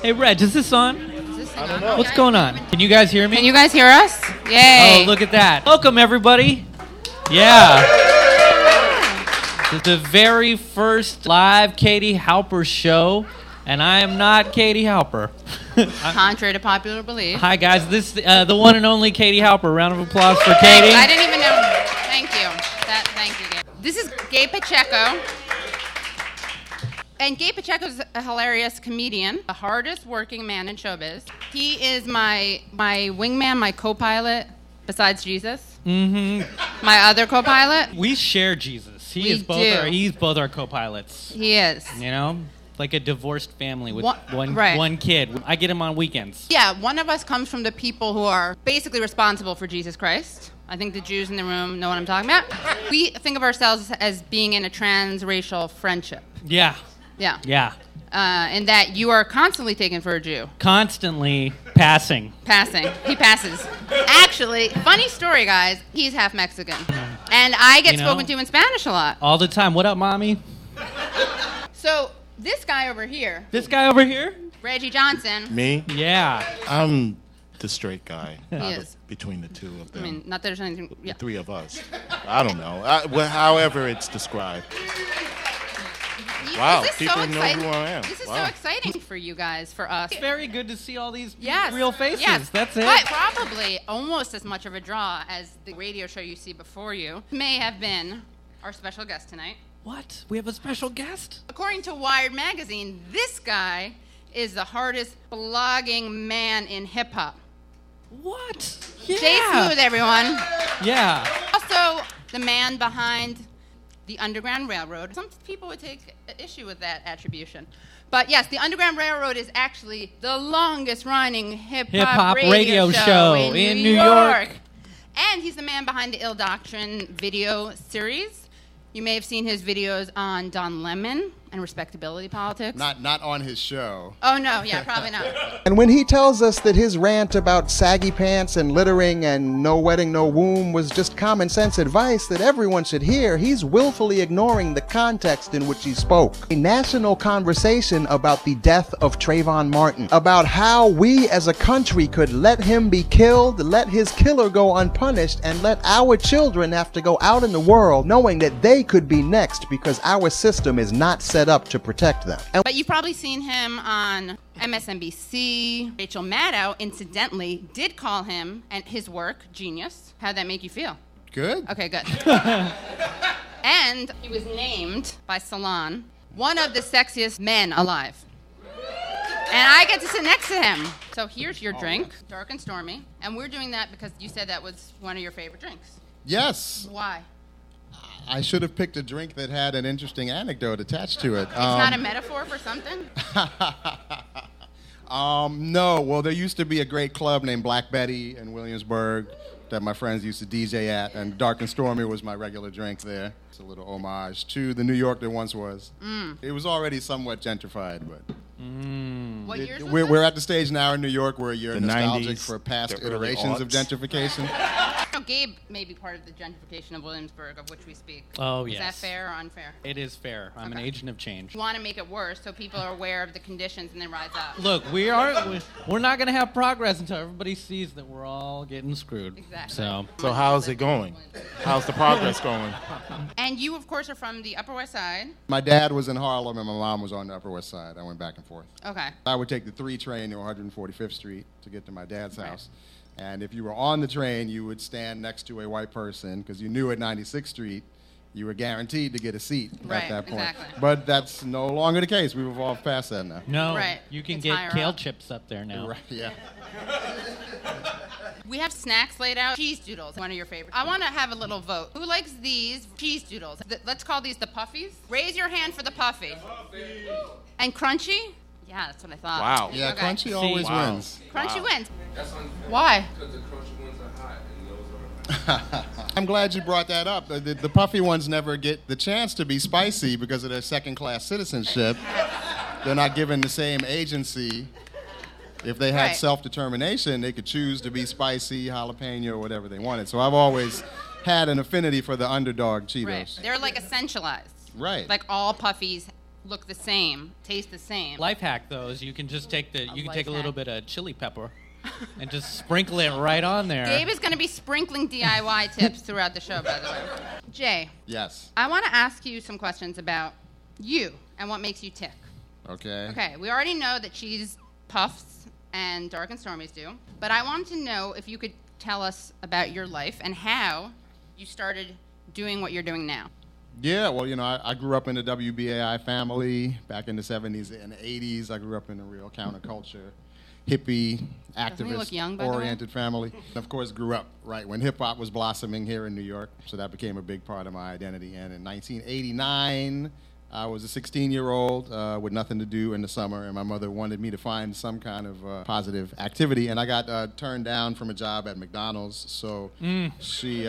Hey, Reg, is this on? I don't know. What's going on? Can you guys hear me? Can you guys hear us? Yay. Oh, look at that. Welcome, everybody. Yeah. This is the very first live Katie Halper show, and I am not Katie Halper. Contrary to popular belief. Hi, guys. This uh, the one and only Katie Halper. Round of applause for Katie. I didn't even know. Thank you. That, thank you, Gabe. This is Gabe Pacheco. And Gabe Pacheco is a hilarious comedian, the hardest working man in showbiz. He is my my wingman, my co-pilot, besides Jesus. Mm-hmm. My other co-pilot. We share Jesus. He We is both do. our he's both our co-pilots. He is. You know, like a divorced family with One- one right. one kid. I get him on weekends. Yeah, one of us comes from the people who are basically responsible for Jesus Christ. I think the Jews in the room know what I'm talking about. We think of ourselves as being in a transracial friendship. Yeah. Yeah. Yeah. Uh, and that you are constantly taken for a Jew. Constantly passing. Passing. He passes. Actually, funny story, guys. He's half Mexican. And I get You know? spoken to in Spanish a lot. All the time. What up, mommy? So this guy over here, This guy over here? Reggie Johnson, Me? Yeah. I'm the straight guy out of- is. between the two of them. I mean, not that there's anything. Yeah. the three of us. I don't know. I, well, however it's described. Wow, This is people so know exciting. who I am. This is so exciting for you guys, for us. It's very good to see all these Yes. real faces. Yes. That's it. But probably almost as much of a draw as the radio show you see before you may have been our special guest tonight. What? We have a special guest? According to Wired magazine, this guy is the hardest blogging man in hip hop. What? Yeah. Jay Smooth, everyone. Yeah. Also, the man behind the Underground Railroad. Some people would take issue with that attribution. But yes, the Underground Railroad is actually the longest running hip Hip-hop hop radio, radio show in, in New New York. York. And he's the man behind the Ill Doctrine video series. You may have seen his videos on Don Lemon and respectability politics. Not not on his show. oh no, yeah, probably not. And when he tells us that his rant about saggy pants and littering and no wedding, no womb was just common sense advice that everyone should hear, he's willfully ignoring the context in which he spoke. A national conversation about the death of Trayvon Martin, about how we as a country could let him be killed, let his killer go unpunished, and let our children have to go out in the world knowing that they could be next because our system is not set up to protect them. And But you've probably seen him on MSNBC. Rachel Maddow, incidentally, did call him and his work genius. How'd that make you feel? Good. Okay, good. and he was named by Salon one of the sexiest men alive. And I get to sit next to him. So here's your oh. drink, dark and stormy. And we're doing that because you said that was one of your favorite drinks. Yes, Why? I should have picked a drink that had an interesting anecdote attached to it. It's not a metaphor for something? Um, no, well, there used to be a great club named Black Betty in Williamsburg that my friends used to DJ at, and Dark and Stormy was my regular drink there. It's a little homage to the New York that once was. It was already somewhat gentrified, but Mm. What years was we're, we're at the stage now in New York where you're The nostalgic 90s, for past the early iterations of gentrification. No, Gabe may be part of the gentrification of Williamsburg, of which we speak. Oh, yes. Is that fair or unfair? It is fair. I'm an agent of change. You want to make it worse so people are aware of the conditions and then rise up. Look, we are we're not going to have progress until everybody sees that we're all getting screwed. Exactly. So, So how's it going? How's the progress going? And you, of course, are from the Upper West Side. My dad was in Harlem and my mom was on the Upper West Side. I went back and forth. Okay. I would take the three train to 145th Street to get to my dad's Right. house. And if you were on the train, you would stand next to a white person because you knew at 96th Street you were guaranteed to get a seat Right, at that point. exactly. But that's no longer the case. We've evolved past that now. no, Right. you can It's get kale up. chips up there now. Right, yeah. We have snacks laid out. Cheese doodles, one of your favorites. I want to have a little vote. Who likes these cheese doodles? Th- let's call these the puffies. Raise your hand for the puffy. And crunchy? Yeah, that's what I thought. Wow. Yeah, Okay. Crunchy always Wow. wins. Crunchy wins. That's unfair. Why? Because the crunchy ones are hot and those are. I'm glad you brought that up. The, the, the puffy ones never get the chance to be spicy because of their second class citizenship. They're not given the same agency. If they had Right. self determination, they could choose to be spicy, jalapeno, or whatever they wanted. So I've always had an affinity for the underdog Cheetos. Right. They're like essentialized. Right. Like all puffies look the same, taste the same. Life hack though is you can just take the you can life take a little hack. bit of chili pepper and just sprinkle it right on there. Dave is going to be sprinkling DIY tips throughout the show, by the way. Jay, Yes. I want to ask you some questions about you and what makes you tick. Okay. Okay, we already know that cheese puffs and dark and stormies do, but I wanted to know if you could tell us about your life and how you started doing what you're doing now. Yeah, well, you know, I, I grew up in the WBAI family back in the 70s and 80s. I grew up in a real counterculture, hippie, Doesn't he look activist young, by the way? oriented family. Of course, grew up right when hip hop was blossoming here in New York. So that became a big part of my identity. And in 1989, I was a 16 year old uh, with nothing to do in the summer, and my mother wanted me to find some kind of uh, positive activity. And I got uh, turned down from a job at McDonald's. So she.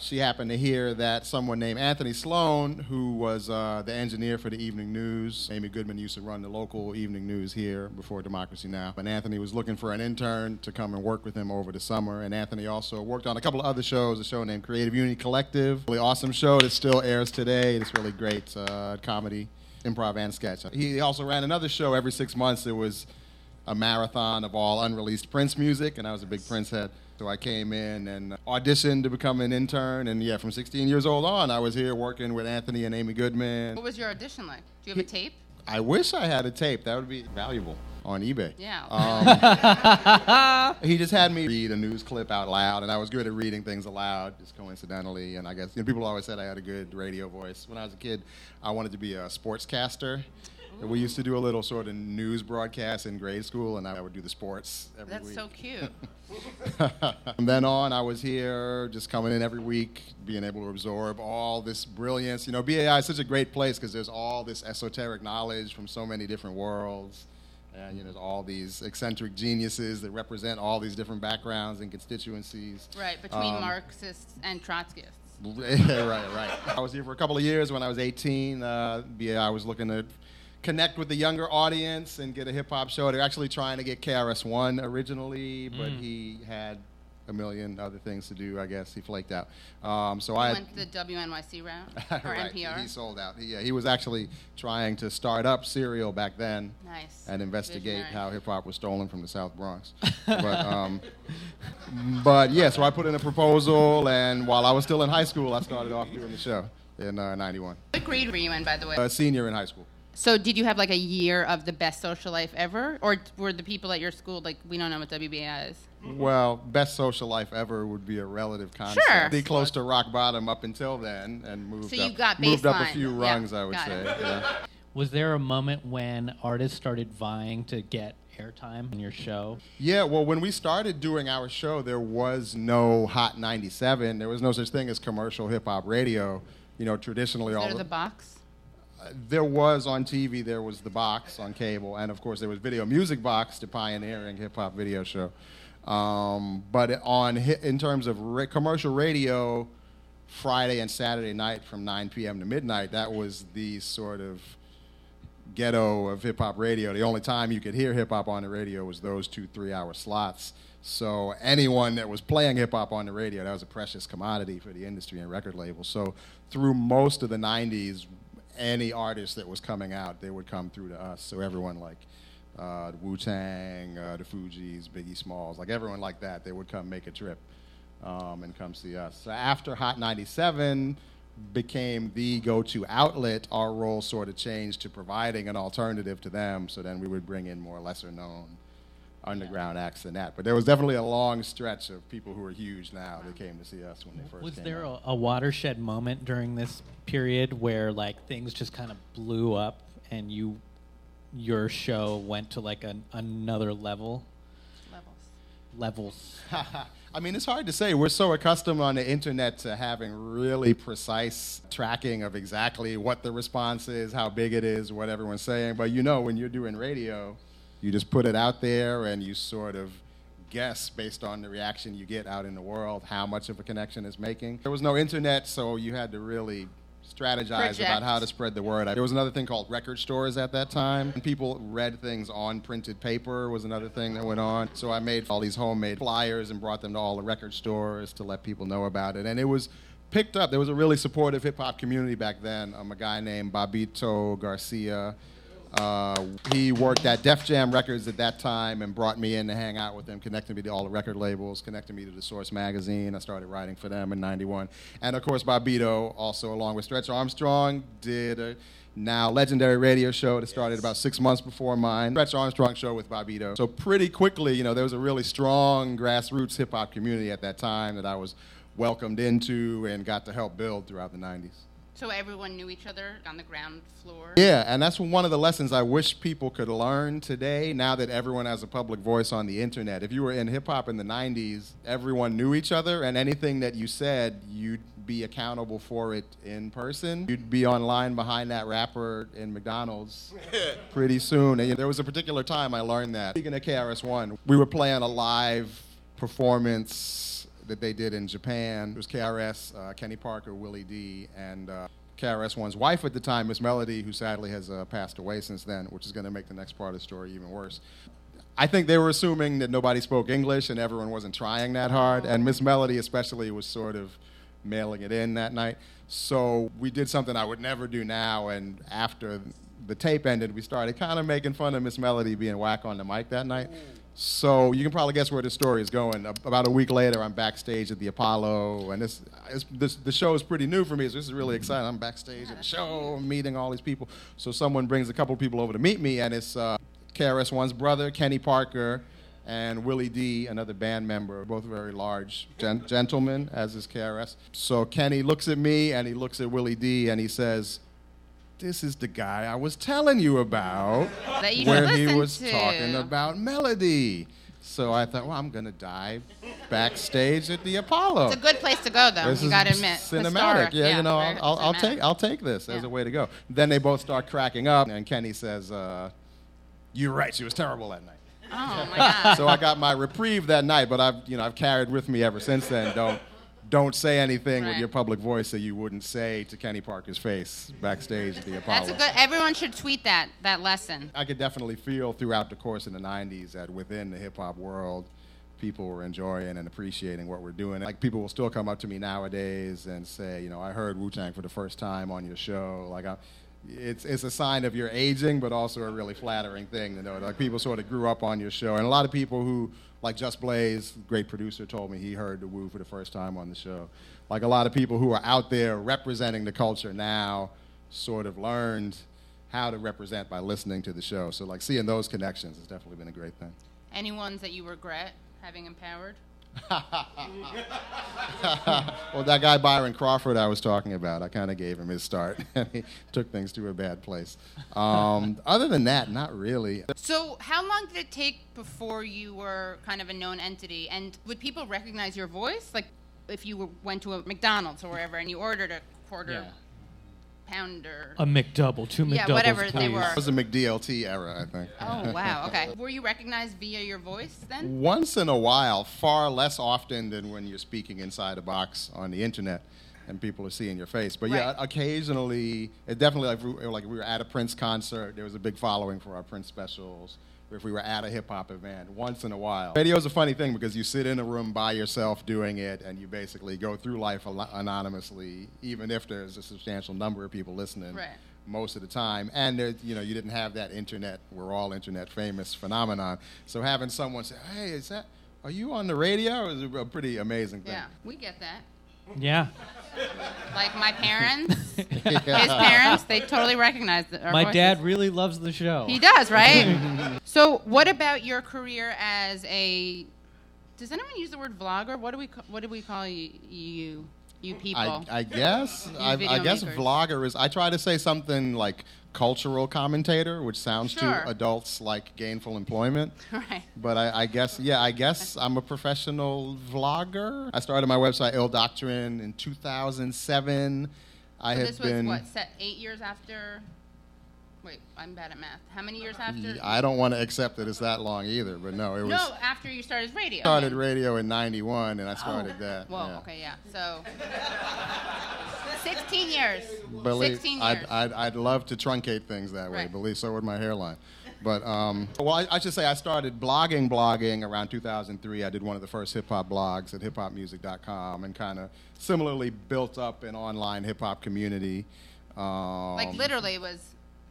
She happened to hear that someone named Anthony Sloan, who was uh, the engineer for the Evening News, Amy Goodman used to run the local Evening News here before Democracy Now! And Anthony was looking for an intern to come and work with him over the summer. And Anthony also worked on a couple of other shows, a show named Creative Unity Collective, really awesome show that still airs today. It's really great uh, comedy, improv, and sketch. He also ran another show every six months. It was a marathon of all unreleased Prince music, and I was a big Prince head. So I came in and auditioned to become an intern, and yeah, from 16 years old on, I was here working with Anthony and Amy Goodman. What was your audition like? Do you have a tape? I wish I had a tape. That would be valuable on eBay. Yeah. Um, he just had me read a news clip out loud, and I was good at reading things aloud, just coincidentally. And I guess you know, people always said I had a good radio voice. When I was a kid, I wanted to be a sportscaster. We used to do a little sort of news broadcast in grade school, and I would do the sports every That's week. so cute. From then on, I was here just coming in every week, being able to absorb all this brilliance. You know, BAI is such a great place because there's all this esoteric knowledge from so many different worlds. And, you know, there's all these eccentric geniuses that represent all these different backgrounds and constituencies. Right, between Um, Marxists and Trotskyists. yeah, right, right. I was here for a couple of years when I was 18. Uh, BAI was looking to connect with the younger audience and get a hip hop show. They're actually trying to get KRS-One originally, but he had a million other things to do. I guess he flaked out. Um, so You I went the WNYC route or right, NPR. He sold out. He, yeah, he was actually trying to start up Serial back then Nice. and investigate Visionary. how hip hop was stolen from the South Bronx. but, um, but yeah, so I put in a proposal, and while I was still in high school, I started off doing the show in uh, '91. What grade were you in, by the way? A senior in high school. So, did you have like a year of the best social life ever, or were the people at your school like we don't know what WBI is? Well, best social life ever would be a relative concept. Sure. Be close to rock bottom up until then, and moved So up. got moved up a baseline. few Yeah, rungs, I would say. yeah. Was there a moment when artists started vying to get airtime on your show? Yeah, well, when we started doing our show, there was no Hot 97. There was no such thing as commercial hip hop radio. You know, traditionally, all There the- the box. There was on TV, there was the box on cable, and of course there was Video Music Box, the pioneering hip hop video show. Um, but on in terms of commercial radio, Friday and Saturday night from 9 p.m. to midnight, that was the sort of ghetto of hip hop radio. The only time you could hear hip hop on the radio was those two three hour slots. So anyone that was playing hip hop on the radio, that was a precious commodity for the industry and record labels. So through most of the 90s, any artist that was coming out, they would come through to us. So everyone like uh, Wu Tang, uh, the Fugees, Biggie Smalls, like everyone like that, they would come make a trip um, and come see us. So after Hot 97 became the go-to outlet, our role sort of changed to providing an alternative to them. So then we would bring in more lesser-known underground acts than that. But there was definitely a long stretch of people who are huge now that came to see us when they first Was came there out. a, a watershed moment during this period where like things just kind of blew up and you your show went to like an, another level Levels. levels I mean, it's hard to say. We're so accustomed on the internet to having really precise tracking of exactly what the response is, how big it is, what everyone's saying. But you know, when you're doing radio, you just put it out there and you sort of guess based on the reaction you get out in the world how much of a connection it's making. There was no internet, so you had to really strategize Project. about how to spread the word. There was another thing called record stores at that time. And people read things on printed paper was another thing that went on. So I made all these homemade flyers and brought them to all the record stores to let people know about it. And it was picked up. There was a really supportive hip hop community back then. Um, a guy named Bobbito Garcia. Uh, he worked at Def Jam Records at that time and brought me in to hang out with them, connected me to all the record labels, connected me to the Source magazine. I started writing for them in '91, and of course, Bobbito, also along with Stretch Armstrong, did a now legendary radio show that started about six months before mine, Stretch Armstrong show with Bobbito. So pretty quickly, you know, there was a really strong grassroots hip hop community at that time that I was welcomed into and got to help build throughout the 90s. So everyone knew each other on the ground floor. Yeah, and that's one of the lessons I wish people could learn today now that everyone has a public voice on the internet. If you were in hip hop in the 90s, everyone knew each other, and anything that you said, you'd be accountable for it in person. You'd be online behind that rapper in McDonald's pretty soon. And there was a particular time I learned that. Speaking of KRS-One, we were playing a live performance that they did in Japan. It was KRS, uh, Kenny Parker, Willie D, and uh, KRS-One's wife at the time, Miss Melody, who sadly has uh, passed away since then, which is going to make the next part of the story even worse. I think they were assuming that nobody spoke English and everyone wasn't trying that hard, and Miss Melody especially was sort of mailing it in that night. So we did something I would never do now, and after the tape ended, we started kind of making fun of Miss Melody being whack on the mic that night. So you can probably guess where this story is going. About a week later, I'm backstage at the Apollo, and this, this the show is pretty new for me, so this is really exciting. I'm backstage at the show, meeting all these people. So someone brings a couple of people over to meet me, and it's uh, KRS-One's brother, Kenny Parker, and Willie D, another band member, both very large gen- gentlemen, as is KRS. So Kenny looks at me, and he looks at Willie D, and he says, this is the guy I was telling you about you where he was to. talking about melody. So I thought, well, I'm gonna dive backstage at the Apollo. It's a good place to go, though. This you got to admit. cinematic. Historic. Yeah, you know, I'll, I'll, I'll take I'll take this as a way to go. Then they both start cracking up, and Kenny says, uh, "You're right. She was terrible that night." Oh my God. so I got my reprieve that night, but I've you know I've carried with me ever since then. Don't don't say anything with your public voice that you wouldn't say to Kenny Parker's face backstage at the Apollo. That's a good. Everyone should tweet that that lesson. I could definitely feel throughout the course of the 90s that within the hip hop world, people were enjoying and appreciating what we're doing. Like, people will still come up to me nowadays and say, you know, I heard Wu Tang for the first time on your show. Like, I, it's, it's a sign of your aging, but also a really flattering thing to know. Like, people sort of grew up on your show. And a lot of people who, like Just Blaze, great producer, told me he heard the Wu for the first time on the show. Like, a lot of people who are out there representing the culture now sort of learned how to represent by listening to the show. So like seeing those connections has definitely been a great thing. Any ones that you regret having empowered? well, that guy Byron Crawford I was talking about, I kind of gave him his start. and he took things to a bad place. Um, other than that, not really. So, how long did it take before you were kind of a known entity? And would people recognize your voice? Like, if you went to a McDonald's or wherever and you ordered a quarter Yeah. Pounder. A McDouble, two McDoubles, Yeah, whatever they please. were. It was a McDLT era, I think. oh wow. Okay. Were you recognized via your voice then? Once in a while, far less often than when you're speaking inside a box on the internet and people are seeing your face. But yeah, Right. occasionally, it definitely like, we- like we were at a Prince concert, there was a big following for our Prince specials. If we were at a hip hop event, once in a while. Radio is a funny thing because you sit in a room by yourself doing it, and you basically go through life anonymously, even if there's a substantial number of people listening Right. most of the time. And there, you know, you didn't have that internet, we're all internet famous phenomenon. So having someone say, "Hey, is that? Are you on the radio?" is a pretty amazing thing. Yeah, we get that. Yeah. Like my parents, his parents, they totally recognize the, our My voices. dad really loves the show. He does, right? so, what about your career as a? Does anyone use the word vlogger? What do we ca- what do we call you you, you people? I, I guess I, I guess makers. vlogger is. I try to say something like cultural commentator, which sounds Sure. to adults like gainful employment. right. But I, I guess, yeah, I guess I'm a professional vlogger. I started my website, Ill Doctrine, in 2007. I So had this was been. what set eight years after. Wait, I'm bad at math. How many years after? I don't want to accept that it's that long either, but no, it was. no, after you started radio. started radio in 91 and I started that. Well, yeah. okay, yeah. So, 16 years. Believe, 16 years. I'd, I'd, I'd love to truncate things that way. Right. Believe so would my hairline. But um, well, I, I should say I started blogging, blogging around 2003. I did one of the first hip hop blogs at hiphopmusic.com, and kind of similarly built up an online hip hop community. Um, Like literally it was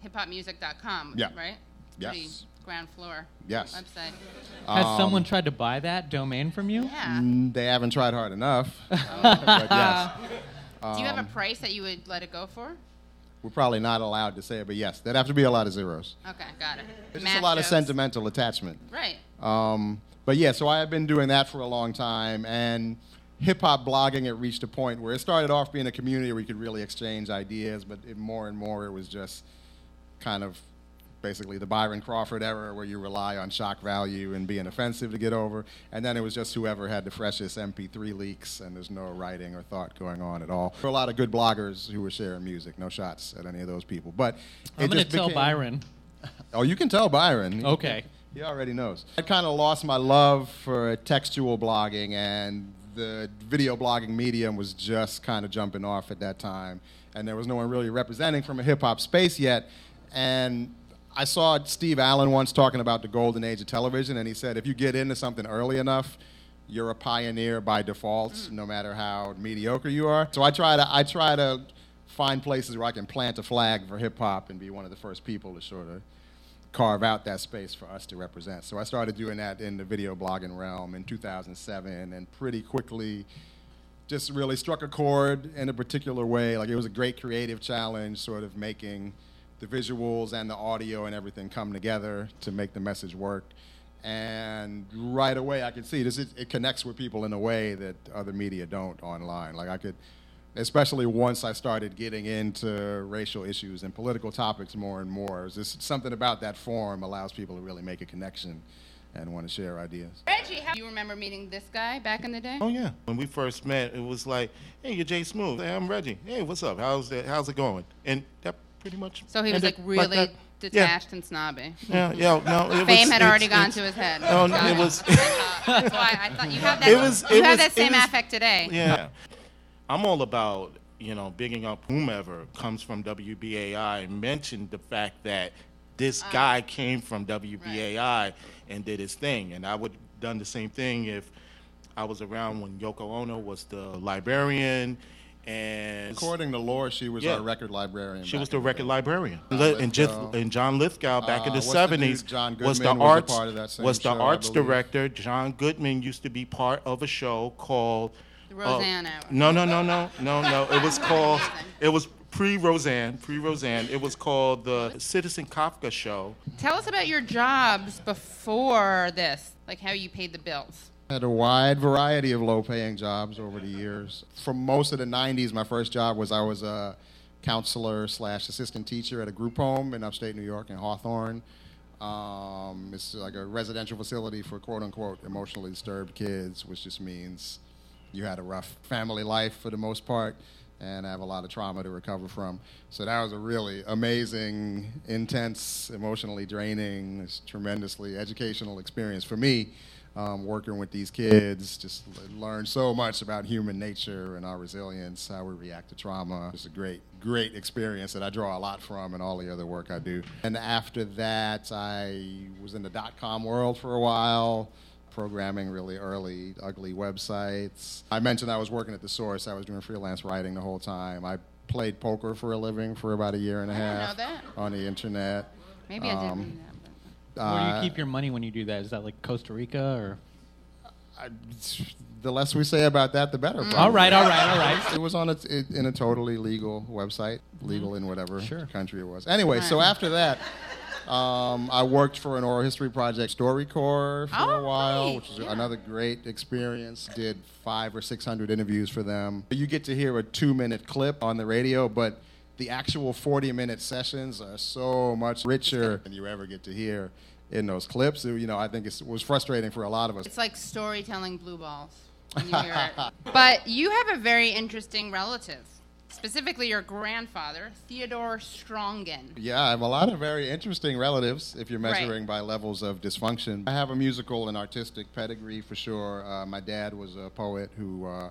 hiphopmusic.com, Yeah. right? Yes. Pretty ground floor Yes. website. Has Um, someone tried to buy that domain from you? Yeah. Mm, They haven't tried hard enough. but yes, Do you have um, a price that you would let it go for? we're probably not allowed to say it, but yes, there'd have to be a lot of zeros. Okay, got it. It's just a lot of sentimental attachment. Right. Um, but yeah, so I have been doing that for a long time, and hip hop blogging it reached a point where it started off being a community where you could really exchange ideas, but it, more and more it was just kind of basically the Byron Crawford era where you rely on shock value and being offensive to get over, and then it was just whoever had the freshest MP3 leaks, and there's no writing or thought going on at all. There were a lot of good bloggers who were sharing music. No shots at any of those people, but I'm going to tell became- Byron. Oh, you can tell Byron. Okay. He already knows. I kind of lost my love for textual blogging, and the video blogging medium was just kind of jumping off at that time. And there was no one really representing from a hip hop space yet. And I saw Steve Allen once talking about the golden age of television, and he said if you get into something early enough, you're a pioneer by default, mm. no matter how mediocre you are. So I try to I try to find places where I can plant a flag for hip hop and be one of the first people to sort of carve out that space for us to represent. So I started doing that in the video blogging realm in 2007, and pretty quickly just really struck a chord in a particular way. Like it was a great creative challenge, sort of making the visuals and the audio and everything come together to make the message work. And right away, I could see this. It, it connects with people in a way that other media don't online. Like I could, especially once I started getting into racial issues and political topics more and more. It's just something about that form allows people to really make a connection and want to share ideas. Reggie, how do you remember meeting this guy back in the day? Oh yeah. When we first met, it was like, "Hey, you're Jay Smooth. Hey, I'm Reggie. Hey, what's up? How's it? How's it going?" And that pretty much. So he was like ended really that. detached and snobby. Yeah, yeah, yeah. No, it Fame was, had it- already it- gone to his head. Oh, Got it was. That's why I thought you have that. It was- you it have was- that it same was- affect today. Yeah. I'm all about, you know, bigging up whomever comes from WBAI and mentioned the fact that this Uh, guy came from WBAI and did his thing. And I would have done the same thing if I was around when Yoko Ono was the librarian and According to Laura, she was Yeah. our record librarian. she was the record day. librarian. Lithgow. and, just, and John Lithgow back in Uh, the the seventies dude? John was the Goodman was arts part of that same was the show, arts director. John Goodman used to be part of a show called The uh, Roseanne Hour. no, no, no, no, no, no. It was called. It was pre Roseanne. Pre Roseanne. It was called the Citizen Kafka Show. Tell us about your jobs before this, like how you paid the bills. Had a wide variety of low-paying jobs over the years. For most of the '90s, my first job was I was a counselor slash assistant teacher at a group home in upstate New York in Hawthorne. Um, it's like a residential facility for quote-unquote emotionally disturbed kids, which just means you had a rough family life for the most part, and I have a lot of trauma to recover from. So that was a really amazing, intense, emotionally draining, tremendously educational experience for me um, working with these kids, just l- learned so much about human nature and our resilience, how we react to trauma. It's a great, great experience that I draw a lot from in all the other work I do. And after that, I was in the dot com world for a while, programming really early, ugly websites. I mentioned I was working at The Source, I was doing freelance writing the whole time. I played poker for a living for about a year and a I half on the internet. Maybe I didn't. Um, know that, but- Where do Uh, you keep your money when you do that? Is that like Costa Rica or? I, the less we say about that, the better. Mm. All right, all right, all right. It was on a, it, in a totally legal website, legal in whatever Sure. country it was. Anyway, so after that, um, I worked for an oral history project, StoryCorps, for Oh, a while, right, which was yeah. another great experience. Did five or six hundred interviews for them. You get to hear a two-minute clip on the radio, but the actual 40-minute sessions are so much richer than you ever get to hear in those clips. You know, I think it was frustrating for a lot of us. It's like storytelling blue balls when you hear it. But you have a very interesting relative, specifically your grandfather, Theodore Strongin. Yeah, I have a lot of very interesting relatives if you're Right. measuring by levels of dysfunction. I have a musical and artistic pedigree for sure. Uh, my dad was a poet who uh,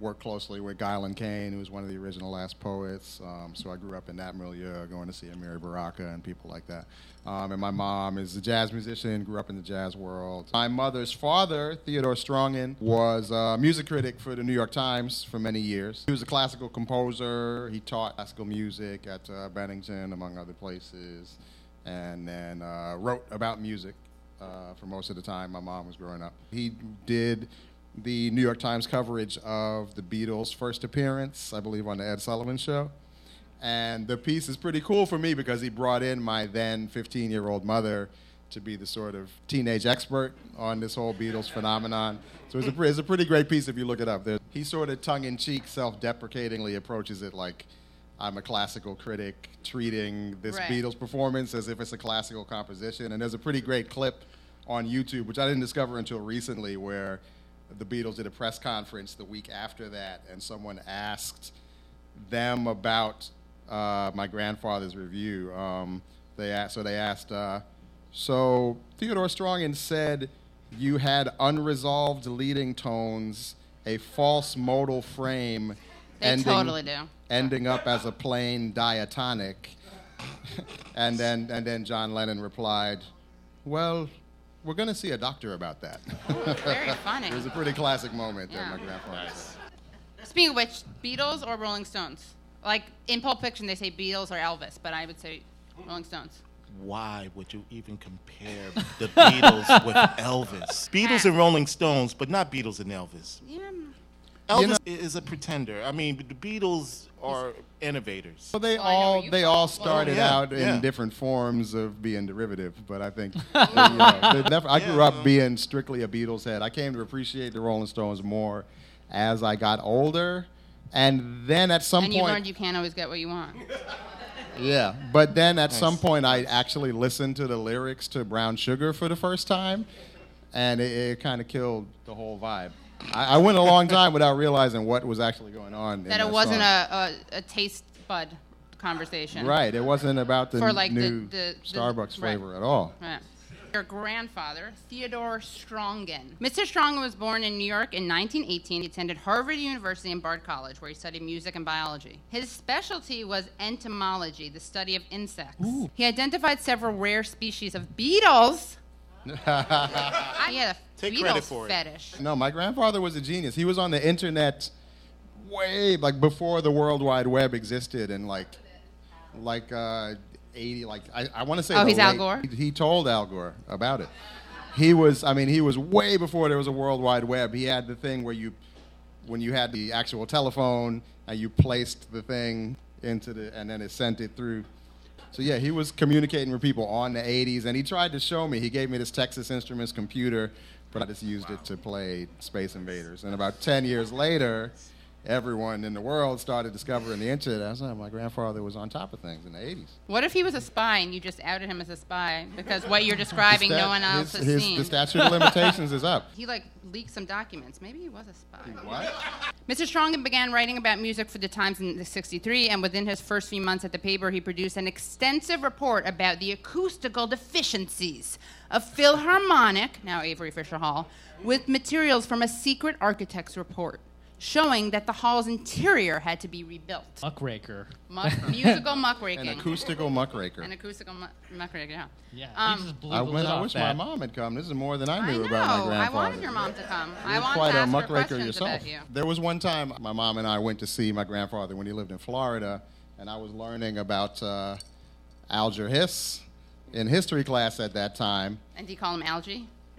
worked closely with Gylan Kain, who was one of the original Last Poets. Um, so I grew up in that milieu, going to see Amiri Baraka and people like that. Um, and my mom is a jazz musician, grew up in the jazz world. My mother's father, Theodore Strongin, was a music critic for the New York Times for many years. He was a classical composer. He taught classical music at uh, Bennington, among other places, and then uh, wrote about music uh, for most of the time my mom was growing up. He did the New York Times coverage of the Beatles' first appearance, I believe, on the Ed Sullivan Show. And the piece is pretty cool for me because he brought in my then 15 year old mother to be the sort of teenage expert on this whole Beatles phenomenon. So it's a, it's a pretty great piece if you look it up. There, he sort of tongue in cheek, self deprecatingly approaches it like I'm a classical critic treating this Right. Beatles performance as if it's a classical composition. And there's a pretty great clip on YouTube, which I didn't discover until recently, where the Beatles did a press conference the week after that, and someone asked them about uh, my grandfather's review. Um, they asked, so they asked, uh, so Theodore Strongin said you had unresolved leading tones, a false modal frame, They totally do. ending up as a plain diatonic. and then and then John Lennon replied, "Well, we're going to see a doctor about that." Very funny. it was a pretty classic moment Yeah. that my grandfather said. Speaking of which, Beatles or Rolling Stones? Like in Pulp Fiction, they say Beatles or Elvis, but I would say Rolling Stones. Why would you even compare the Beatles with Elvis? Beatles and Rolling Stones, but not Beatles and Elvis. Yeah. Elvis know- is a pretender. I mean, the Beatles are innovators. Well, they Well, I know where all they all from. started yeah, out in yeah. different forms of being derivative, but I think you know, they never- I grew Yeah. up uh-huh. being strictly a Beatles head. I came to appreciate the Rolling Stones more as I got older, and then at some And you point, learned you can't always get what you want. Yeah, but then at some point I actually listened to the lyrics to Brown Sugar for the first time, and it, it kind of killed the whole vibe. I, I went a long time without realizing what was actually going on. That it wasn't a, a, a taste bud conversation. right. It wasn't about the For, like, new the- the- Starbucks right. flavor at all. Right. Your grandfather, Theodore Strongin. Mr. Strongin was born in New York in 1918. He attended Harvard University and Bard College, where he studied music and biology. His specialty was entomology, the study of insects. He identified several rare species of beetles. I had a Take Beatles credit for it. fetish. No, my grandfather was a genius. He was on the internet way like before the World Wide Web existed, and like like uh, eighty. Like I, I want to say. Oh, the he's Al Gore? He, he told Al Gore about it. He was. I mean, he was way before there was a World Wide Web. He had the thing where you, when you had the actual telephone and you placed the thing into the, and then it sent it through. So yeah, he was communicating with people on the 80s, and he tried to show me. He gave me this Texas Instruments computer, but I just used it to play Space Invaders. And about 10 years later, everyone in the world started discovering the internet. I was like, my grandfather was on top of things in the 80s. What if he was a spy and you just outed him as a spy because what you're describing The no one else his- has his- seen? The statute of limitations is up. he like leaked some documents. Maybe he was a spy. What? Mr. Strongin began writing about music for the Times in 63, and within his first few months at the paper, he produced an extensive report about the acoustical deficiencies of Philharmonic, now Avery Fisher Hall, with materials from a secret architect's report showing that the hall's interior had to be rebuilt. Muckraker. Muck, musical muckraking. An acoustical muckraker. An acoustical mu- muckraking, yeah. Yeah. Um, he just blew I, the went, lid I off wish that. my mom had come. This is more than I I knew know. about my grandfather. I grandfather. wanted your mom to come. I You're wanted quite to a ask her muckraker questions yourself. about you. There was one time my mom and I went to see my grandfather when he lived in Florida, and I was learning about uh, Alger Hiss in history class at that time. And do you call him algae?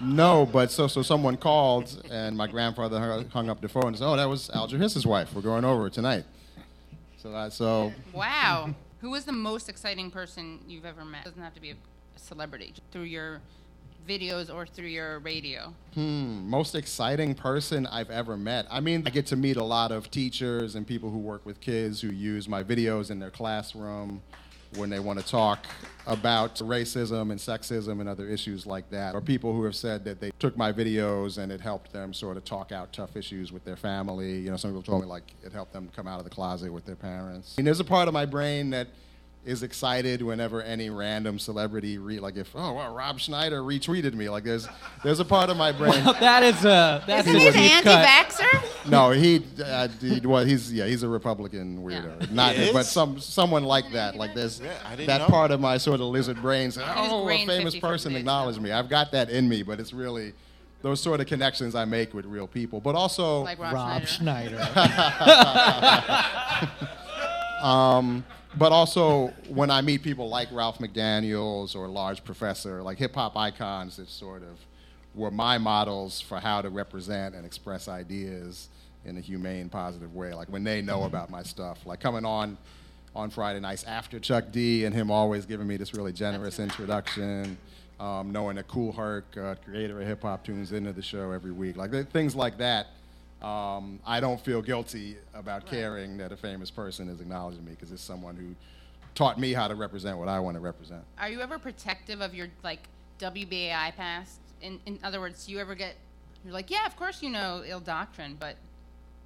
No, but so so someone called, and my grandfather hung- up the phone and said, "Oh, that was Alger Hiss's wife. We're going over tonight." So I so Wow. Who was the most exciting person you've ever met? doesn't have to be a celebrity. Through your videos or through your radio. Hmm, most exciting person I've ever met. I mean, I get to meet a lot of teachers and people who work with kids who use my videos in their classroom when they want to talk about racism and sexism and other issues like that. Or people who have said that they took my videos and it helped them sort of talk out tough issues with their family. You know, some people told me like it helped them come out of the closet with their parents. I mean, there's a part of my brain that is excited whenever any random celebrity re- like if oh well Rob Schneider retweeted me like there's there's a part of my brain that is a that's Isn't a he an anti-vaxxer? no, he, uh, he well, he's yeah, he's a Republican weirdo. Yeah. Not, He but some someone like that. Like there's Yeah, that know. part of my sort of lizard brain says, He's "Oh, a famous person acknowledged me." I've got that in me, but it's really those sort of connections I make with real people. But also, Like Rob, Rob Schneider. Schneider. but also when I meet people like Ralph McDaniels or Large Professor, like hip hop icons that sort of were my models for how to represent and express ideas in a humane, positive way. Like when they know about my stuff, like coming on on Friday nights after Chuck D and him always giving me this really generous introduction. Um, knowing that Kool Herc, uh, creator of hip hop, tunes into the show every week, like things like that. Um, I don't feel guilty about caring that a famous person is acknowledging me because it's someone who taught me how to represent what I want to represent. Are you ever protective of your like WBAI past? In in other words, do you ever get you're like, yeah, of course you know ill doctrine, but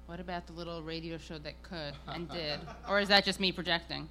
what about the little radio show that could and did? Or is that just me projecting?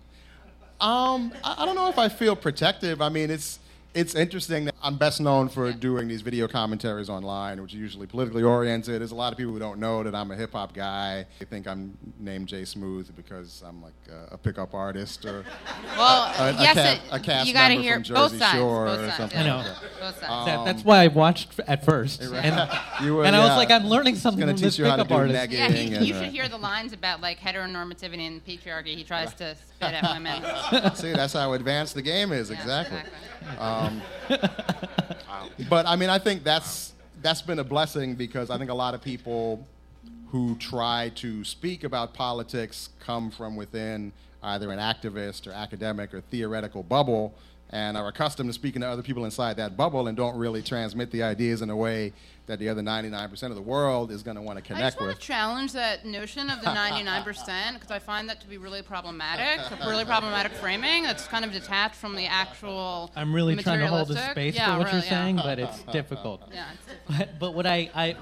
Um, I, I don't know if I feel protective. I mean, it's it's interesting that I'm best known for doing these video commentaries online, which are usually politically oriented. There's a lot of people who don't know that I'm a hip hop guy. They think I'm named Jay Smooth because I'm like a, a pickup artist or Well, a, a yes, ca- it, a cast you got to member hear from Jersey both sides. Shore both or sides, something yeah. I know. Both sides. That- that's why I watched at first, and, You were- and I was like, I'm learning something from teach this you how to pickup do artist. yeah, he, and, you uh, should hear the lines about like heteronormativity and patriarchy. He tries to spit at women. See, that's how advanced the game is. Yeah, exactly. exactly. But I mean, I think that's that's been a blessing because I think a lot of people who try to speak about politics come from within either an activist or academic or theoretical bubble and are accustomed to speaking to other people inside that bubble and don't really transmit the ideas in a way that the other 99% of the world is going to want to I connect just want with. to challenge that notion of the 99% because I find that to be really problematic, a really problematic framing that's kind of detached from the actual. I'm really trying to hold a space yeah, for what you're yeah. saying, but it's difficult. Yeah, it's But, but what I, I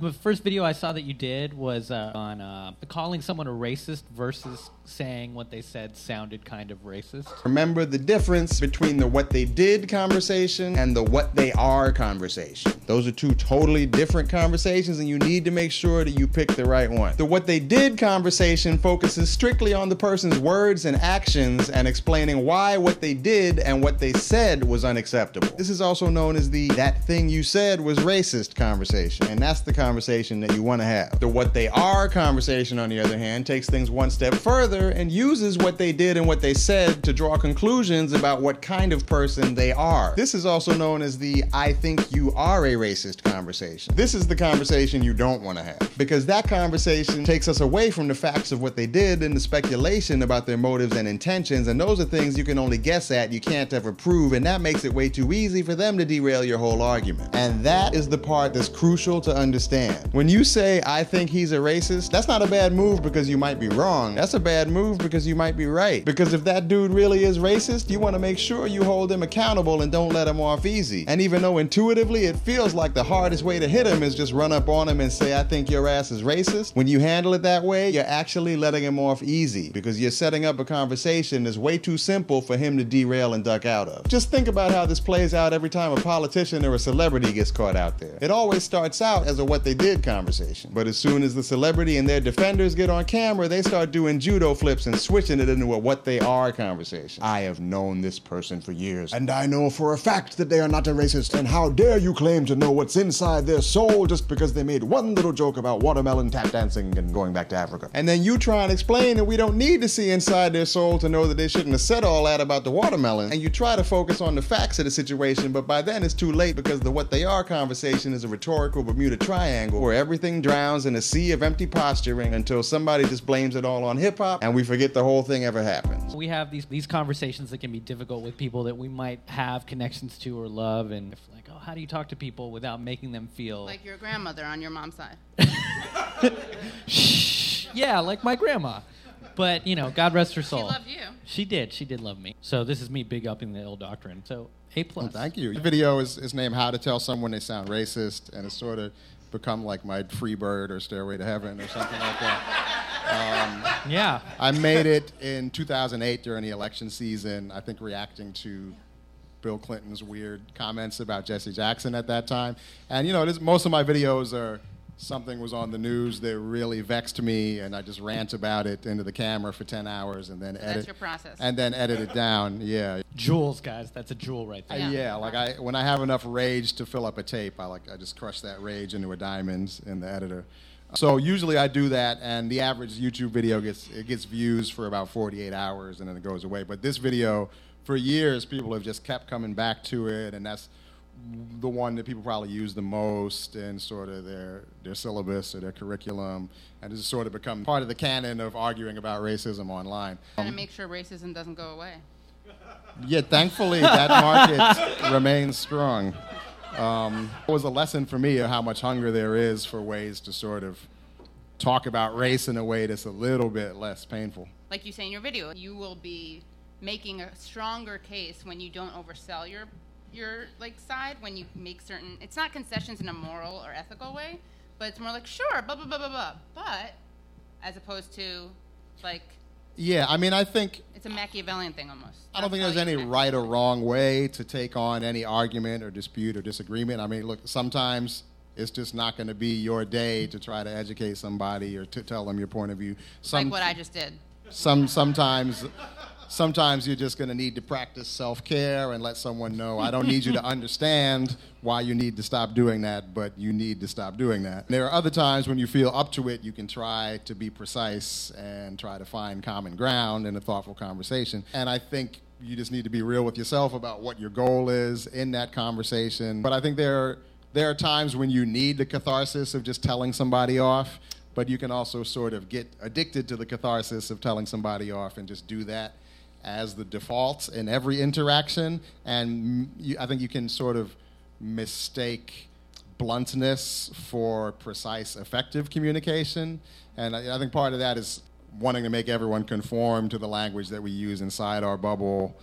the first video I saw that you did was uh, on uh, calling someone a racist versus saying what they said sounded kind of racist. Remember the difference between the what they did conversation and the what they are conversation. Those are two totally different conversations, and you need to make sure that you pick the right one. The what they did conversation focuses strictly on the person's words and actions and explaining why what they did and what they said was unacceptable. This is also known as the that thing you said was racist conversation, and that's the conversation that you want to have. The what they are conversation, on the other hand, takes things one step further and uses what they did and what they said to draw conclusions about what kind of person they are. This is also known as the I think you are a racist conversation. This is the conversation you don't want to have because that conversation takes us away from the facts of what they did and the speculation about their motives and intentions, and those are things you can only guess at, you can't ever prove, and that makes it way too easy for them to derail your whole argument. And that is the part that's crucial to understand. When you say, I think he's a racist, that's not a bad move because you might be wrong. That's a bad move because you might be right. Because if that dude really is racist, you want to make sure you hold him accountable and don't let him off easy. And even though intuitively it feels like the hardest way to hit him is just run up on him and say, I think your ass is racist, when you handle it that way, you're actually letting him off easy because you're setting up a conversation that's way too simple for him to derail and duck out of. Just think about how this plays out every time a politician or a celebrity gets caught out there. It always starts out as a what they did conversation. But as soon as the celebrity and their defenders get on camera, they start doing judo flips and switching it into a what they are conversation. I have known this person for years, and I know for a fact that they are not a racist. And how dare you claim to know what's inside their soul just because they made one little joke about watermelon tap dancing and going back to Africa. And then you try and explain that we don't need to see inside their soul to know that they shouldn't have said all that about the watermelon. And you try to focus on the facts of the situation, but by then it's too late because the what they are conversation is a rhetorical Bermuda triangle where everything drowns in a sea of empty posturing until somebody just blames it all on hip hop and we forget the whole thing ever happened. We have these these conversations that can be difficult with people that we might have connections to or love, and if like, oh, how do you talk to people without making them feel Like your grandmother on your mom's side. Shh. Yeah, like my grandma. But you know, God rest her soul. She loved you. She did. She did love me. So this is me big upping the ill doctrine. So a plus. Well, thank you. The video is, is named How to Tell Someone They Sound Racist, and it's sort of become like my Free Bird or Stairway to Heaven or something like that. Um, yeah. I made it in 2008 during the election season, I think reacting to Bill Clinton's weird comments about Jesse Jackson at that time. And, you know, this, most of my videos are something was on the news that really vexed me, and I just rant about it into the camera for 10 hours and then that's edit. your process. And then edit it down. Yeah. Jewels, guys. That's a jewel right there. Yeah. yeah, like I when I have enough rage to fill up a tape, I like I just crush that rage into a diamond in the editor. So usually I do that, and the average YouTube video gets it gets views for about 48 hours, and then it goes away. But this video, for years, people have just kept coming back to it, and that's the one that people probably use the most in sort of their their syllabus or their curriculum, and it's sort of become part of the canon of arguing about racism online. Trying to make sure racism doesn't go away. Yeah, thankfully that market remains strong. Um, it was a lesson for me of how much hunger there is for ways to sort of talk about race in a way that's a little bit less painful. Like you say in your video, you will be making a stronger case when you don't oversell your your like side when you make certain it's not concessions in a moral or ethical way, but it's more like sure, blah blah blah blah blah. But as opposed to like Yeah, I mean, I think it's a Machiavellian thing almost. I don't think there's any right or wrong way to take on any argument or dispute or disagreement. I mean, look, sometimes it's just not going to be your day to try to educate somebody or to tell them your point of view. Some, like what I just did. some sometimes sometimes you're just going to need to practice self-care and let someone know i don't need you to understand why you need to stop doing that but you need to stop doing that. There are other times when you feel up to it you can try to be precise and try to find common ground in a thoughtful conversation. And i think you just need to be real with yourself about what your goal is in that conversation. But i think there are there are times when you need the catharsis of just telling somebody off but you can also sort of get addicted to the catharsis of telling somebody off and just do that as the default in every interaction. And you, I think you can sort of mistake bluntness for precise, effective communication. And I, I think part of that is wanting to make everyone conform to the language that we use inside our bubble.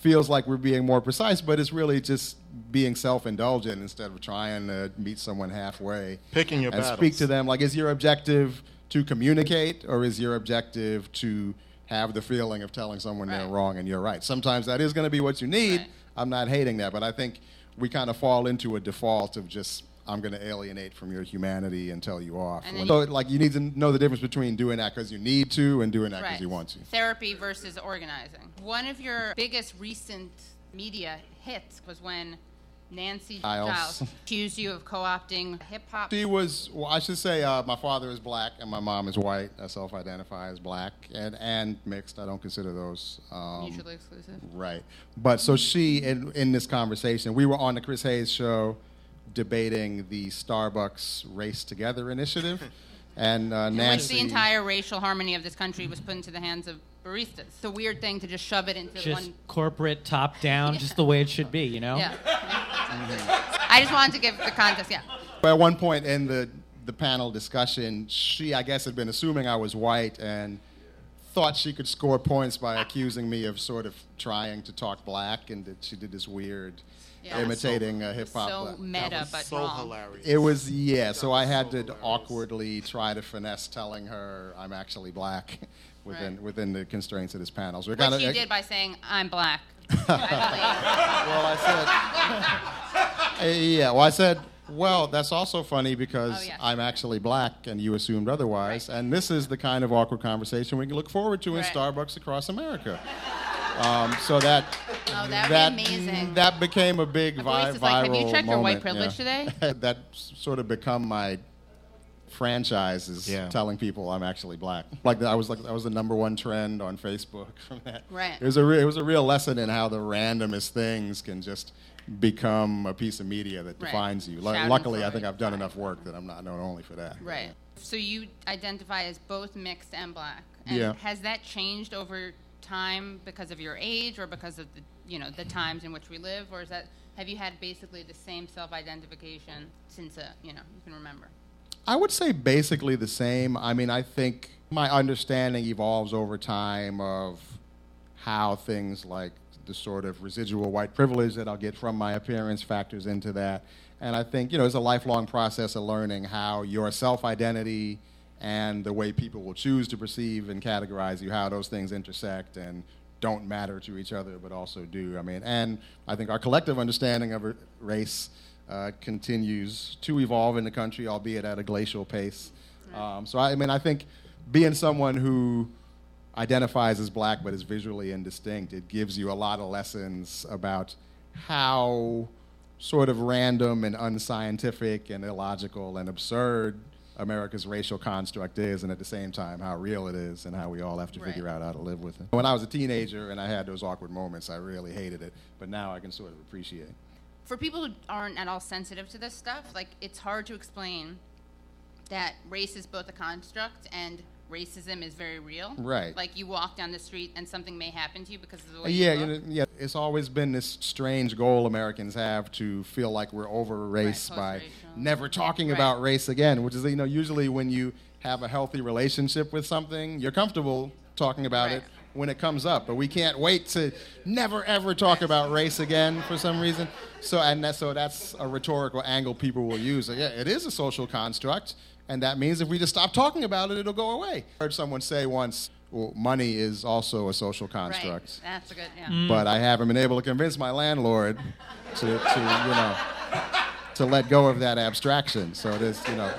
Feels like we're being more precise, but it's really just being self-indulgent instead of trying to meet someone halfway Picking your and battles. speak to them. Like, is your objective to communicate, or is your objective to have the feeling of telling someone they're wrong and you're right? Sometimes that is going to be what you need. Right. I'm not hating that, but I think we kind of fall into a default of just I'm going to alienate from your humanity and tell you off. And then so, like, you need to know the difference between doing that because you need to and doing that because Right. you want to. Therapy versus organizing. One of your biggest recent media hits was when Nancy Giles. Giles accused you of co-opting hip hop. She was, well, I should say, uh, my father is black and my mom is white. I self identify as black and, and mixed. I don't consider those. Um, Mutually exclusive. Right. But so she, in, in this conversation, we were on the Chris Hayes show debating the Starbucks Race Together initiative. And uh, In which Nancy. the entire racial harmony of this country was put into the hands of baristas. It's a weird thing to just shove it into Just one. corporate, top down, just the way it should be, you know? Yeah. I just wanted to give the context. Yeah. But at one point in the, the panel discussion, she, I guess, had been assuming I was white and thought she could score points by accusing me of sort of trying to talk black, and that she did this weird Yeah. imitating uh, hip hop. So black. meta, That was but so wrong. hilarious. It was yeah. So I had so to hilarious. awkwardly try to finesse telling her I'm actually black within Right. within the constraints of this panel. So it Which kinda- you did by saying, I'm black. I Well, I said, Uh, yeah. Well, I said, well, that's also funny because Oh, yeah. I'm actually black and you assumed otherwise. Right. And this is the kind of awkward conversation we can look forward to in Starbucks across America. Um, so that Oh, that'd be that amazing. that became a big A vi- viral like, "Have you checked your white privilege yeah. today?" that sort of become my franchise is Yeah. telling people I'm actually black. Like I was like that was the number one trend on Facebook from that. Right. It was a re- it was a real lesson in how the randomest things can just become a piece of media that Right. defines you. Lu- Shouting Luckily, I think. I've done enough work that I'm not known only for that. Right. So you identify as both mixed and black. And Yeah. has that changed over time because of your age or because of the you know the times in which we live or is that have you had basically the same self-identification since uh, you know you can remember? I would say basically the same. I mean, I think my understanding evolves over time of how things like the sort of residual white privilege that I'll get from my appearance factors into that. And I think, you know, it's a lifelong process of learning how your self identity and the way people will choose to perceive and categorize you, how those things intersect and don't matter to each other, but also do. I mean, and I think our collective understanding of race uh, continues to evolve in the country, albeit at a glacial pace. Um, so I, I mean, I think being someone who identifies as black but is visually indistinct, it gives you a lot of lessons about how sort of random and unscientific and illogical and absurd America's racial construct is, and at the same time, how real it is, and how we all have to Right. figure out how to live with it. When I was a teenager and I had those awkward moments, I really hated it, but now I can sort of appreciate it. For people who aren't at all sensitive to this stuff, like it's hard to explain that race is both a construct and racism is very real. Right. Like you walk down the street and something may happen to you because of the way Yeah, you know, yeah. It's always been this strange goal Americans have to feel like we're over race Right, by never talking Right. about race again, which is you know usually when you have a healthy relationship with something, you're comfortable talking about Right. it when it comes up, but we can't wait to never ever talk about race again for some reason. So and that, so that's a rhetorical angle people will use. Like, yeah, it is a social construct, and that means if we just stop talking about it, it'll go away. I heard someone say once, well, money is also a social construct Right. That's a good. Yeah. Mm. but I haven't been able to convince my landlord to, to you know to let go of that abstraction. So it is, you know,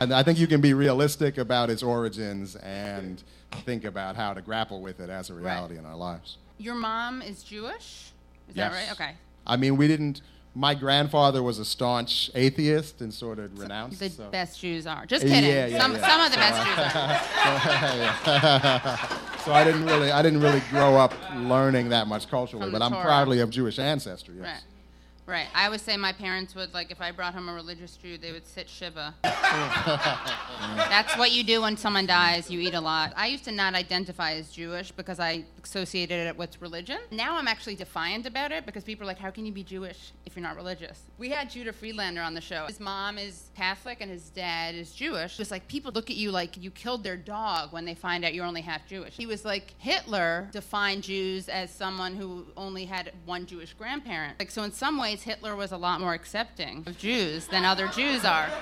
and I think you can be realistic about its origins and think about how to grapple with it as a reality in our lives. Your mom is Jewish. Is Yes. that right? Okay. I mean, we didn't. My grandfather was a staunch atheist and sort of renounced. The so. best Jews are. Just kidding. yeah, some, yeah. some of the best Jews are. so I didn't really, I didn't really grow up learning that much culturally, but I'm Torah. proudly of Jewish ancestry. Yes. Right. Right. I always say my parents would like if I brought home a religious Jew, they would sit shiva. That's what you do when someone dies. You eat a lot. I used to not identify as Jewish because I associated it with religion. Now I'm actually defiant about it because people are like, "How can you be Jewish if you're not religious?" We had Judah Friedlander on the show. His mom is Catholic and his dad is Jewish. It's like people look at you like you killed their dog when they find out you're only half Jewish. He was like Hitler defined Jews as someone who only had one Jewish grandparent. Like so, in some ways, Hitler was a lot more accepting of Jews than other Jews are.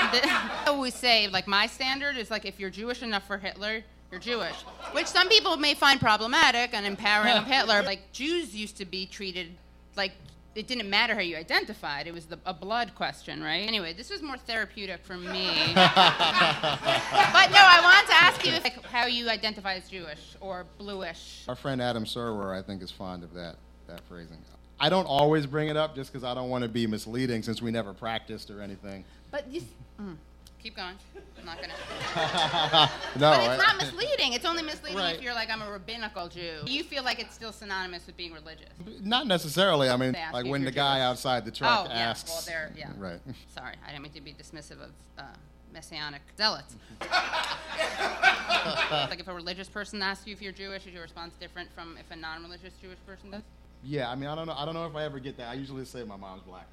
I always say, like, my standard is like, if you're Jewish enough for Hitler, you're Jewish. Which some people may find problematic and empowering of Hitler. Like, Jews used to be treated like it didn't matter how you identified, it was the, a blood question, right? Anyway, this was more therapeutic for me. but no, I wanted to ask you like, how you identify as Jewish or bluish. Our friend Adam Serwer, I think, is fond of that, that phrasing. I don't always bring it up just because I don't want to be misleading since we never practiced or anything. But you. Mm, keep going. I'm not gonna. No, But it's not misleading. It's only misleading Right. if you're like, I'm a rabbinical Jew. You feel like it's still synonymous with being religious. not necessarily. I mean, like when the you're guy outside the truck oh, yeah. asks. Well, there, yeah. Right. Sorry, I didn't mean to be dismissive of uh, messianic zealots. like if a religious person asks you if you're Jewish, is your response different from if a non-religious Jewish person does? Yeah, I mean, I don't know. I don't know if I ever get that. I usually say my mom's black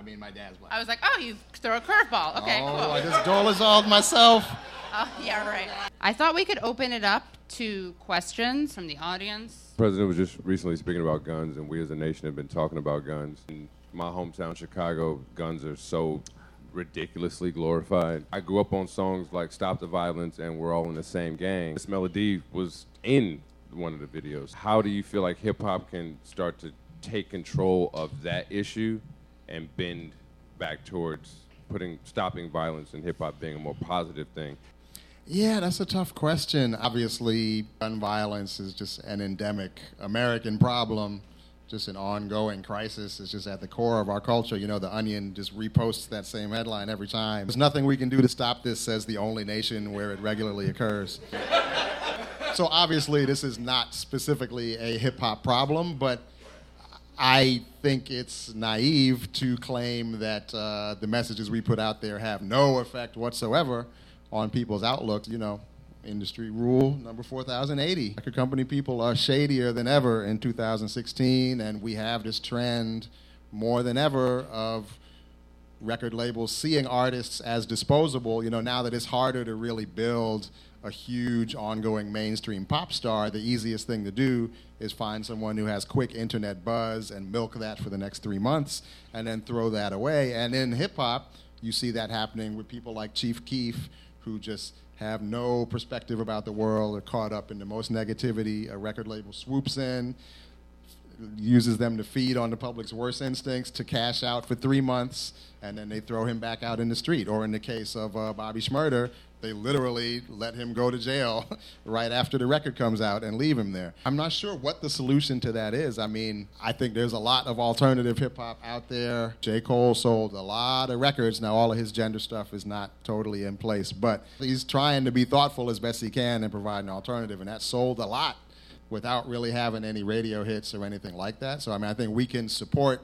I mean, my dad's black. I was like, oh, you throw a curveball. Okay, oh, cool. I just Dolezaled myself. Oh, yeah, right. I thought we could open it up to questions from the audience. The president was just recently speaking about guns, and we as a nation have been talking about guns. In my hometown, Chicago, guns are so ridiculously glorified. I grew up on songs like Stop the Violence and We're All in the Same Gang. This melody was in one of the videos. How do you feel like hip hop can start to take control of that issue and bend back towards putting stopping violence and hip hop being a more positive thing? Yeah, that's a tough question. Obviously, gun violence is just an endemic American problem, just an ongoing crisis. It's just at the core of our culture. You know, The Onion just reposts that same headline every time. There's nothing we can do to stop this, says the only nation where it regularly occurs. so, obviously, this is not specifically a hip hop problem, but I think it's naive to claim that uh, the messages we put out there have no effect whatsoever on people's outlook. You know, industry rule number 4080. Record company people are shadier than ever in 2016, and we have this trend more than ever of record labels seeing artists as disposable. You know, now that it's harder to really build a huge ongoing mainstream pop star, the easiest thing to do is find someone who has quick internet buzz and milk that for the next three months and then throw that away. And in hip hop, you see that happening with people like Chief Keef who just have no perspective about the world, are caught up in the most negativity. A record label swoops in, uses them to feed on the public's worst instincts to cash out for three months, and then they throw him back out in the street. Or in the case of uh, Bobby Shmurda, they literally let him go to jail right after the record comes out and leave him there. I'm not sure what the solution to that is. I mean, I think there's a lot of alternative hip hop out there. J. Cole sold a lot of records. Now, all of his gender stuff is not totally in place, but he's trying to be thoughtful as best he can and provide an alternative, and that sold a lot without really having any radio hits or anything like that. So, I mean, I think we can support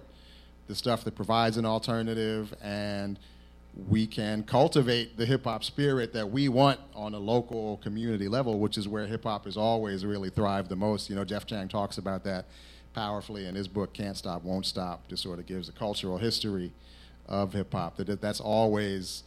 the stuff that provides an alternative and we can cultivate the hip hop spirit that we want on a local community level, which is where hip hop has always really thrived the most. You know, Jeff Chang talks about that powerfully in his book Can't Stop, Won't Stop, just sort of gives a cultural history of hip hop. That that's always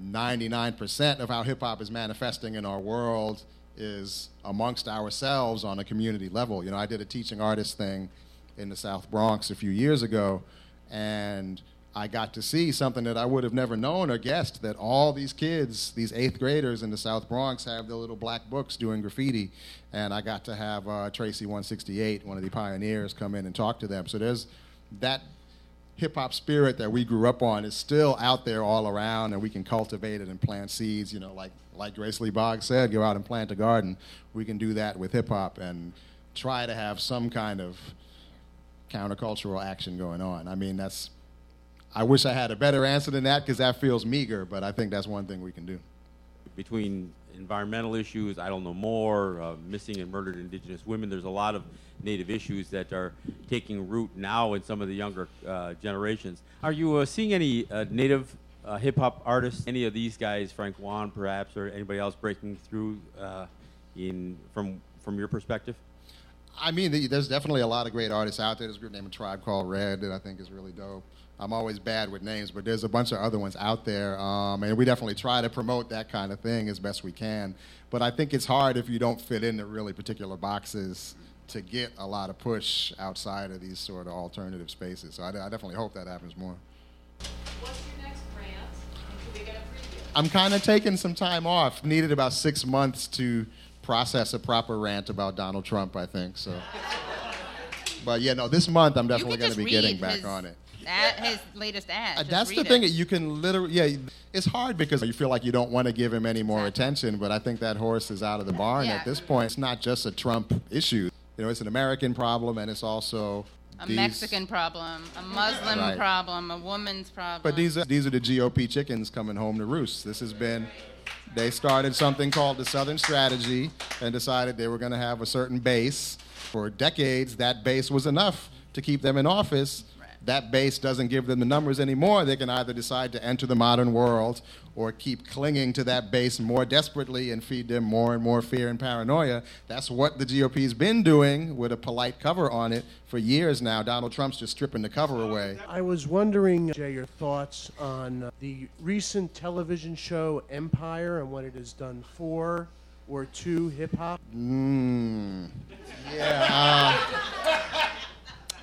99% of how hip hop is manifesting in our world is amongst ourselves on a community level. You know, I did a teaching artist thing in the South Bronx a few years ago, and I got to see something that I would have never known or guessed that all these kids, these eighth graders in the South Bronx, have their little black books doing graffiti. And I got to have uh, Tracy 168, one of the pioneers, come in and talk to them. So there's that hip hop spirit that we grew up on is still out there all around, and we can cultivate it and plant seeds. You know, like like Grace Lee Boggs said, go out and plant a garden. We can do that with hip hop and try to have some kind of countercultural action going on. I mean, that's I wish I had a better answer than that because that feels meager, but I think that's one thing we can do. Between environmental issues, I don't know more, uh, missing and murdered indigenous women, there's a lot of native issues that are taking root now in some of the younger uh, generations. Are you uh, seeing any uh, native uh, hip hop artists, any of these guys, Frank Waln perhaps, or anybody else breaking through uh, in from from your perspective? I mean, there's definitely a lot of great artists out there. There's a group named Tribe Called Red that I think is really dope. I'm always bad with names, but there's a bunch of other ones out there, um, and we definitely try to promote that kind of thing as best we can. But I think it's hard if you don't fit into really particular boxes to get a lot of push outside of these sort of alternative spaces. So I, I definitely hope that happens more. What's your next rant? We get a preview? I'm kind of taking some time off. Needed about six months to process a proper rant about Donald Trump, I think. So, but yeah, no, this month I'm definitely going to be getting back on it. Ad, his latest ad. Uh, Just that's the read thing. it. You can literally, yeah, it's hard because you feel like you don't want to give him any more attention. But I think that horse is out of the barn Yeah. at this point. It's not just a Trump issue. You know, it's an American problem, and it's also A these- Mexican problem, a Muslim Right. problem, a woman's problem. But these are these are the GOP chickens coming home to roost. This has been. They started something called the Southern Strategy and decided they were going to have a certain base. For decades, that base was enough to keep them in office. That base doesn't give them the numbers anymore. They can either decide to enter the modern world or keep clinging to that base more desperately and feed them more and more fear and paranoia. That's what the GOP's been doing with a polite cover on it for years now. Donald Trump's just stripping the cover away. I was wondering, Jay, your thoughts on uh, the recent television show Empire and what it has done for or to hip hop. Mm. Yeah. uh,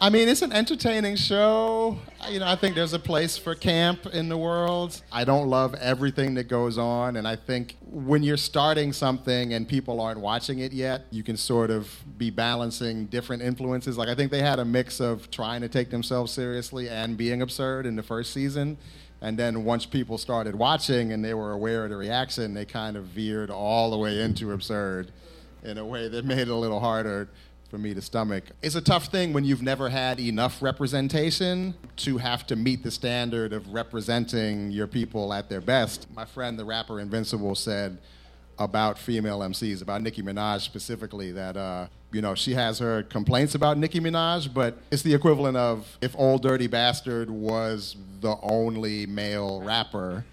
I mean, it's an entertaining show. You know, I think there's a place for camp in the world. I don't love everything that goes on, and I think when you're starting something and people aren't watching it yet, you can sort of be balancing different influences. Like I think they had a mix of trying to take themselves seriously and being absurd in the first season. And then once people started watching and they were aware of the reaction, they kind of veered all the way into absurd in a way that made it a little harder for me to stomach. It's a tough thing when you've never had enough representation to have to meet the standard of representing your people at their best. My friend, the rapper Invincible, said about female MCs, about Nicki Minaj specifically, that uh, you know she has her complaints about Nicki Minaj, but it's the equivalent of if Old Dirty Bastard was the only male rapper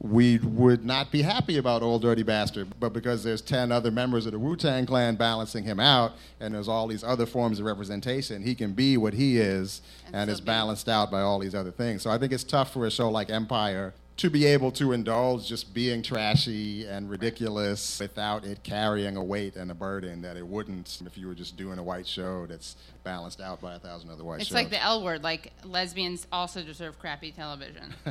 we would not be happy about Old Dirty Bastard, but because there's 10 other members of the Wu Tang Clan balancing him out, and there's all these other forms of representation, he can be what he is And and, still is balanced out by all these other things. So I think it's tough for a show like Empire to be able to indulge just being trashy and ridiculous without it carrying a weight and a burden that it wouldn't if you were just doing a white show that's balanced out by a thousand other white It's shows. It's like the L word. Like lesbians also deserve crappy television.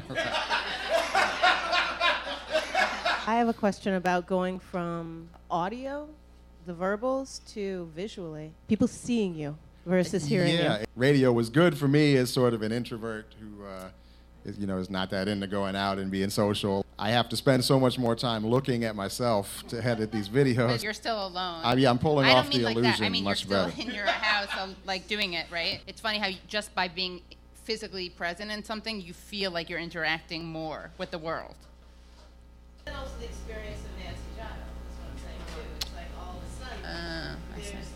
I have a question about going from audio, the verbals, to visually. People seeing you. versus hearing yeah, you? radio was good for me as sort of an introvert who, uh, is, you know, is not that into going out and being social. I have to spend so much more time looking at myself to edit these videos. But you're still alone. I, yeah, I'm pulling I don't off mean the like illusion that. I mean, much you're still better. in your house, um, like doing it, right? It's funny how you, just by being physically present in something, you feel like you're interacting more with the world. And also the experience of Nancy Giotto, is what I'm saying too. It's like all of a sudden, Uh, there's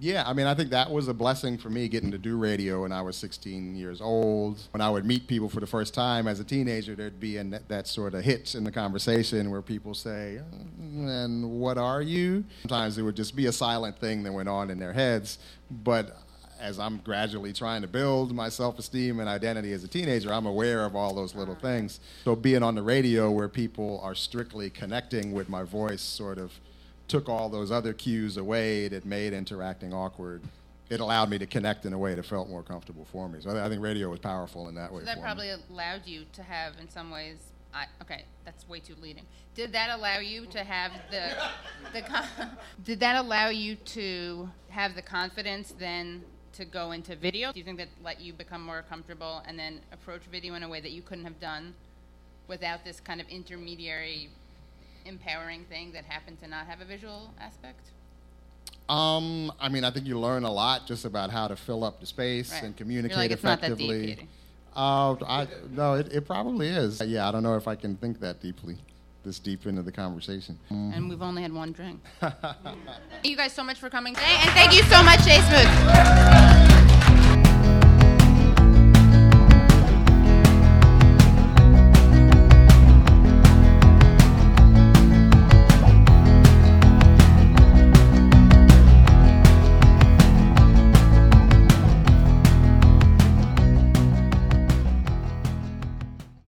Yeah, I mean, I think that was a blessing for me getting to do radio when I was 16 years old. When I would meet people for the first time as a teenager, there'd be a, that, that sort of hitch in the conversation where people say, "Mm, and what are you? Sometimes it would just be a silent thing that went on in their heads. But as I'm gradually trying to build my self esteem and identity as a teenager, I'm aware of all those little things. So being on the radio where people are strictly connecting with my voice sort of took all those other cues away that made interacting awkward. It allowed me to connect in a way that felt more comfortable for me. So I I think radio was powerful in that way. So that for probably me. allowed you to have, in some ways, I, okay, that's way too leading. Did that allow you to have the, the con- did that allow you to have the confidence then to go into video? Do you think that let you become more comfortable and then approach video in a way that you couldn't have done without this kind of intermediary empowering thing that happened to not have a visual aspect? Um, I mean, I think you learn a lot just about how to fill up the space Right. and communicate like, "It's not that deep, effectively. Katie." Uh, I, no, it, it probably is. Yeah, I don't know if I can think that deeply, this deep into the conversation. And we've only had one drink. Thank you guys so much for coming today, and thank you so much, Jay Smooth.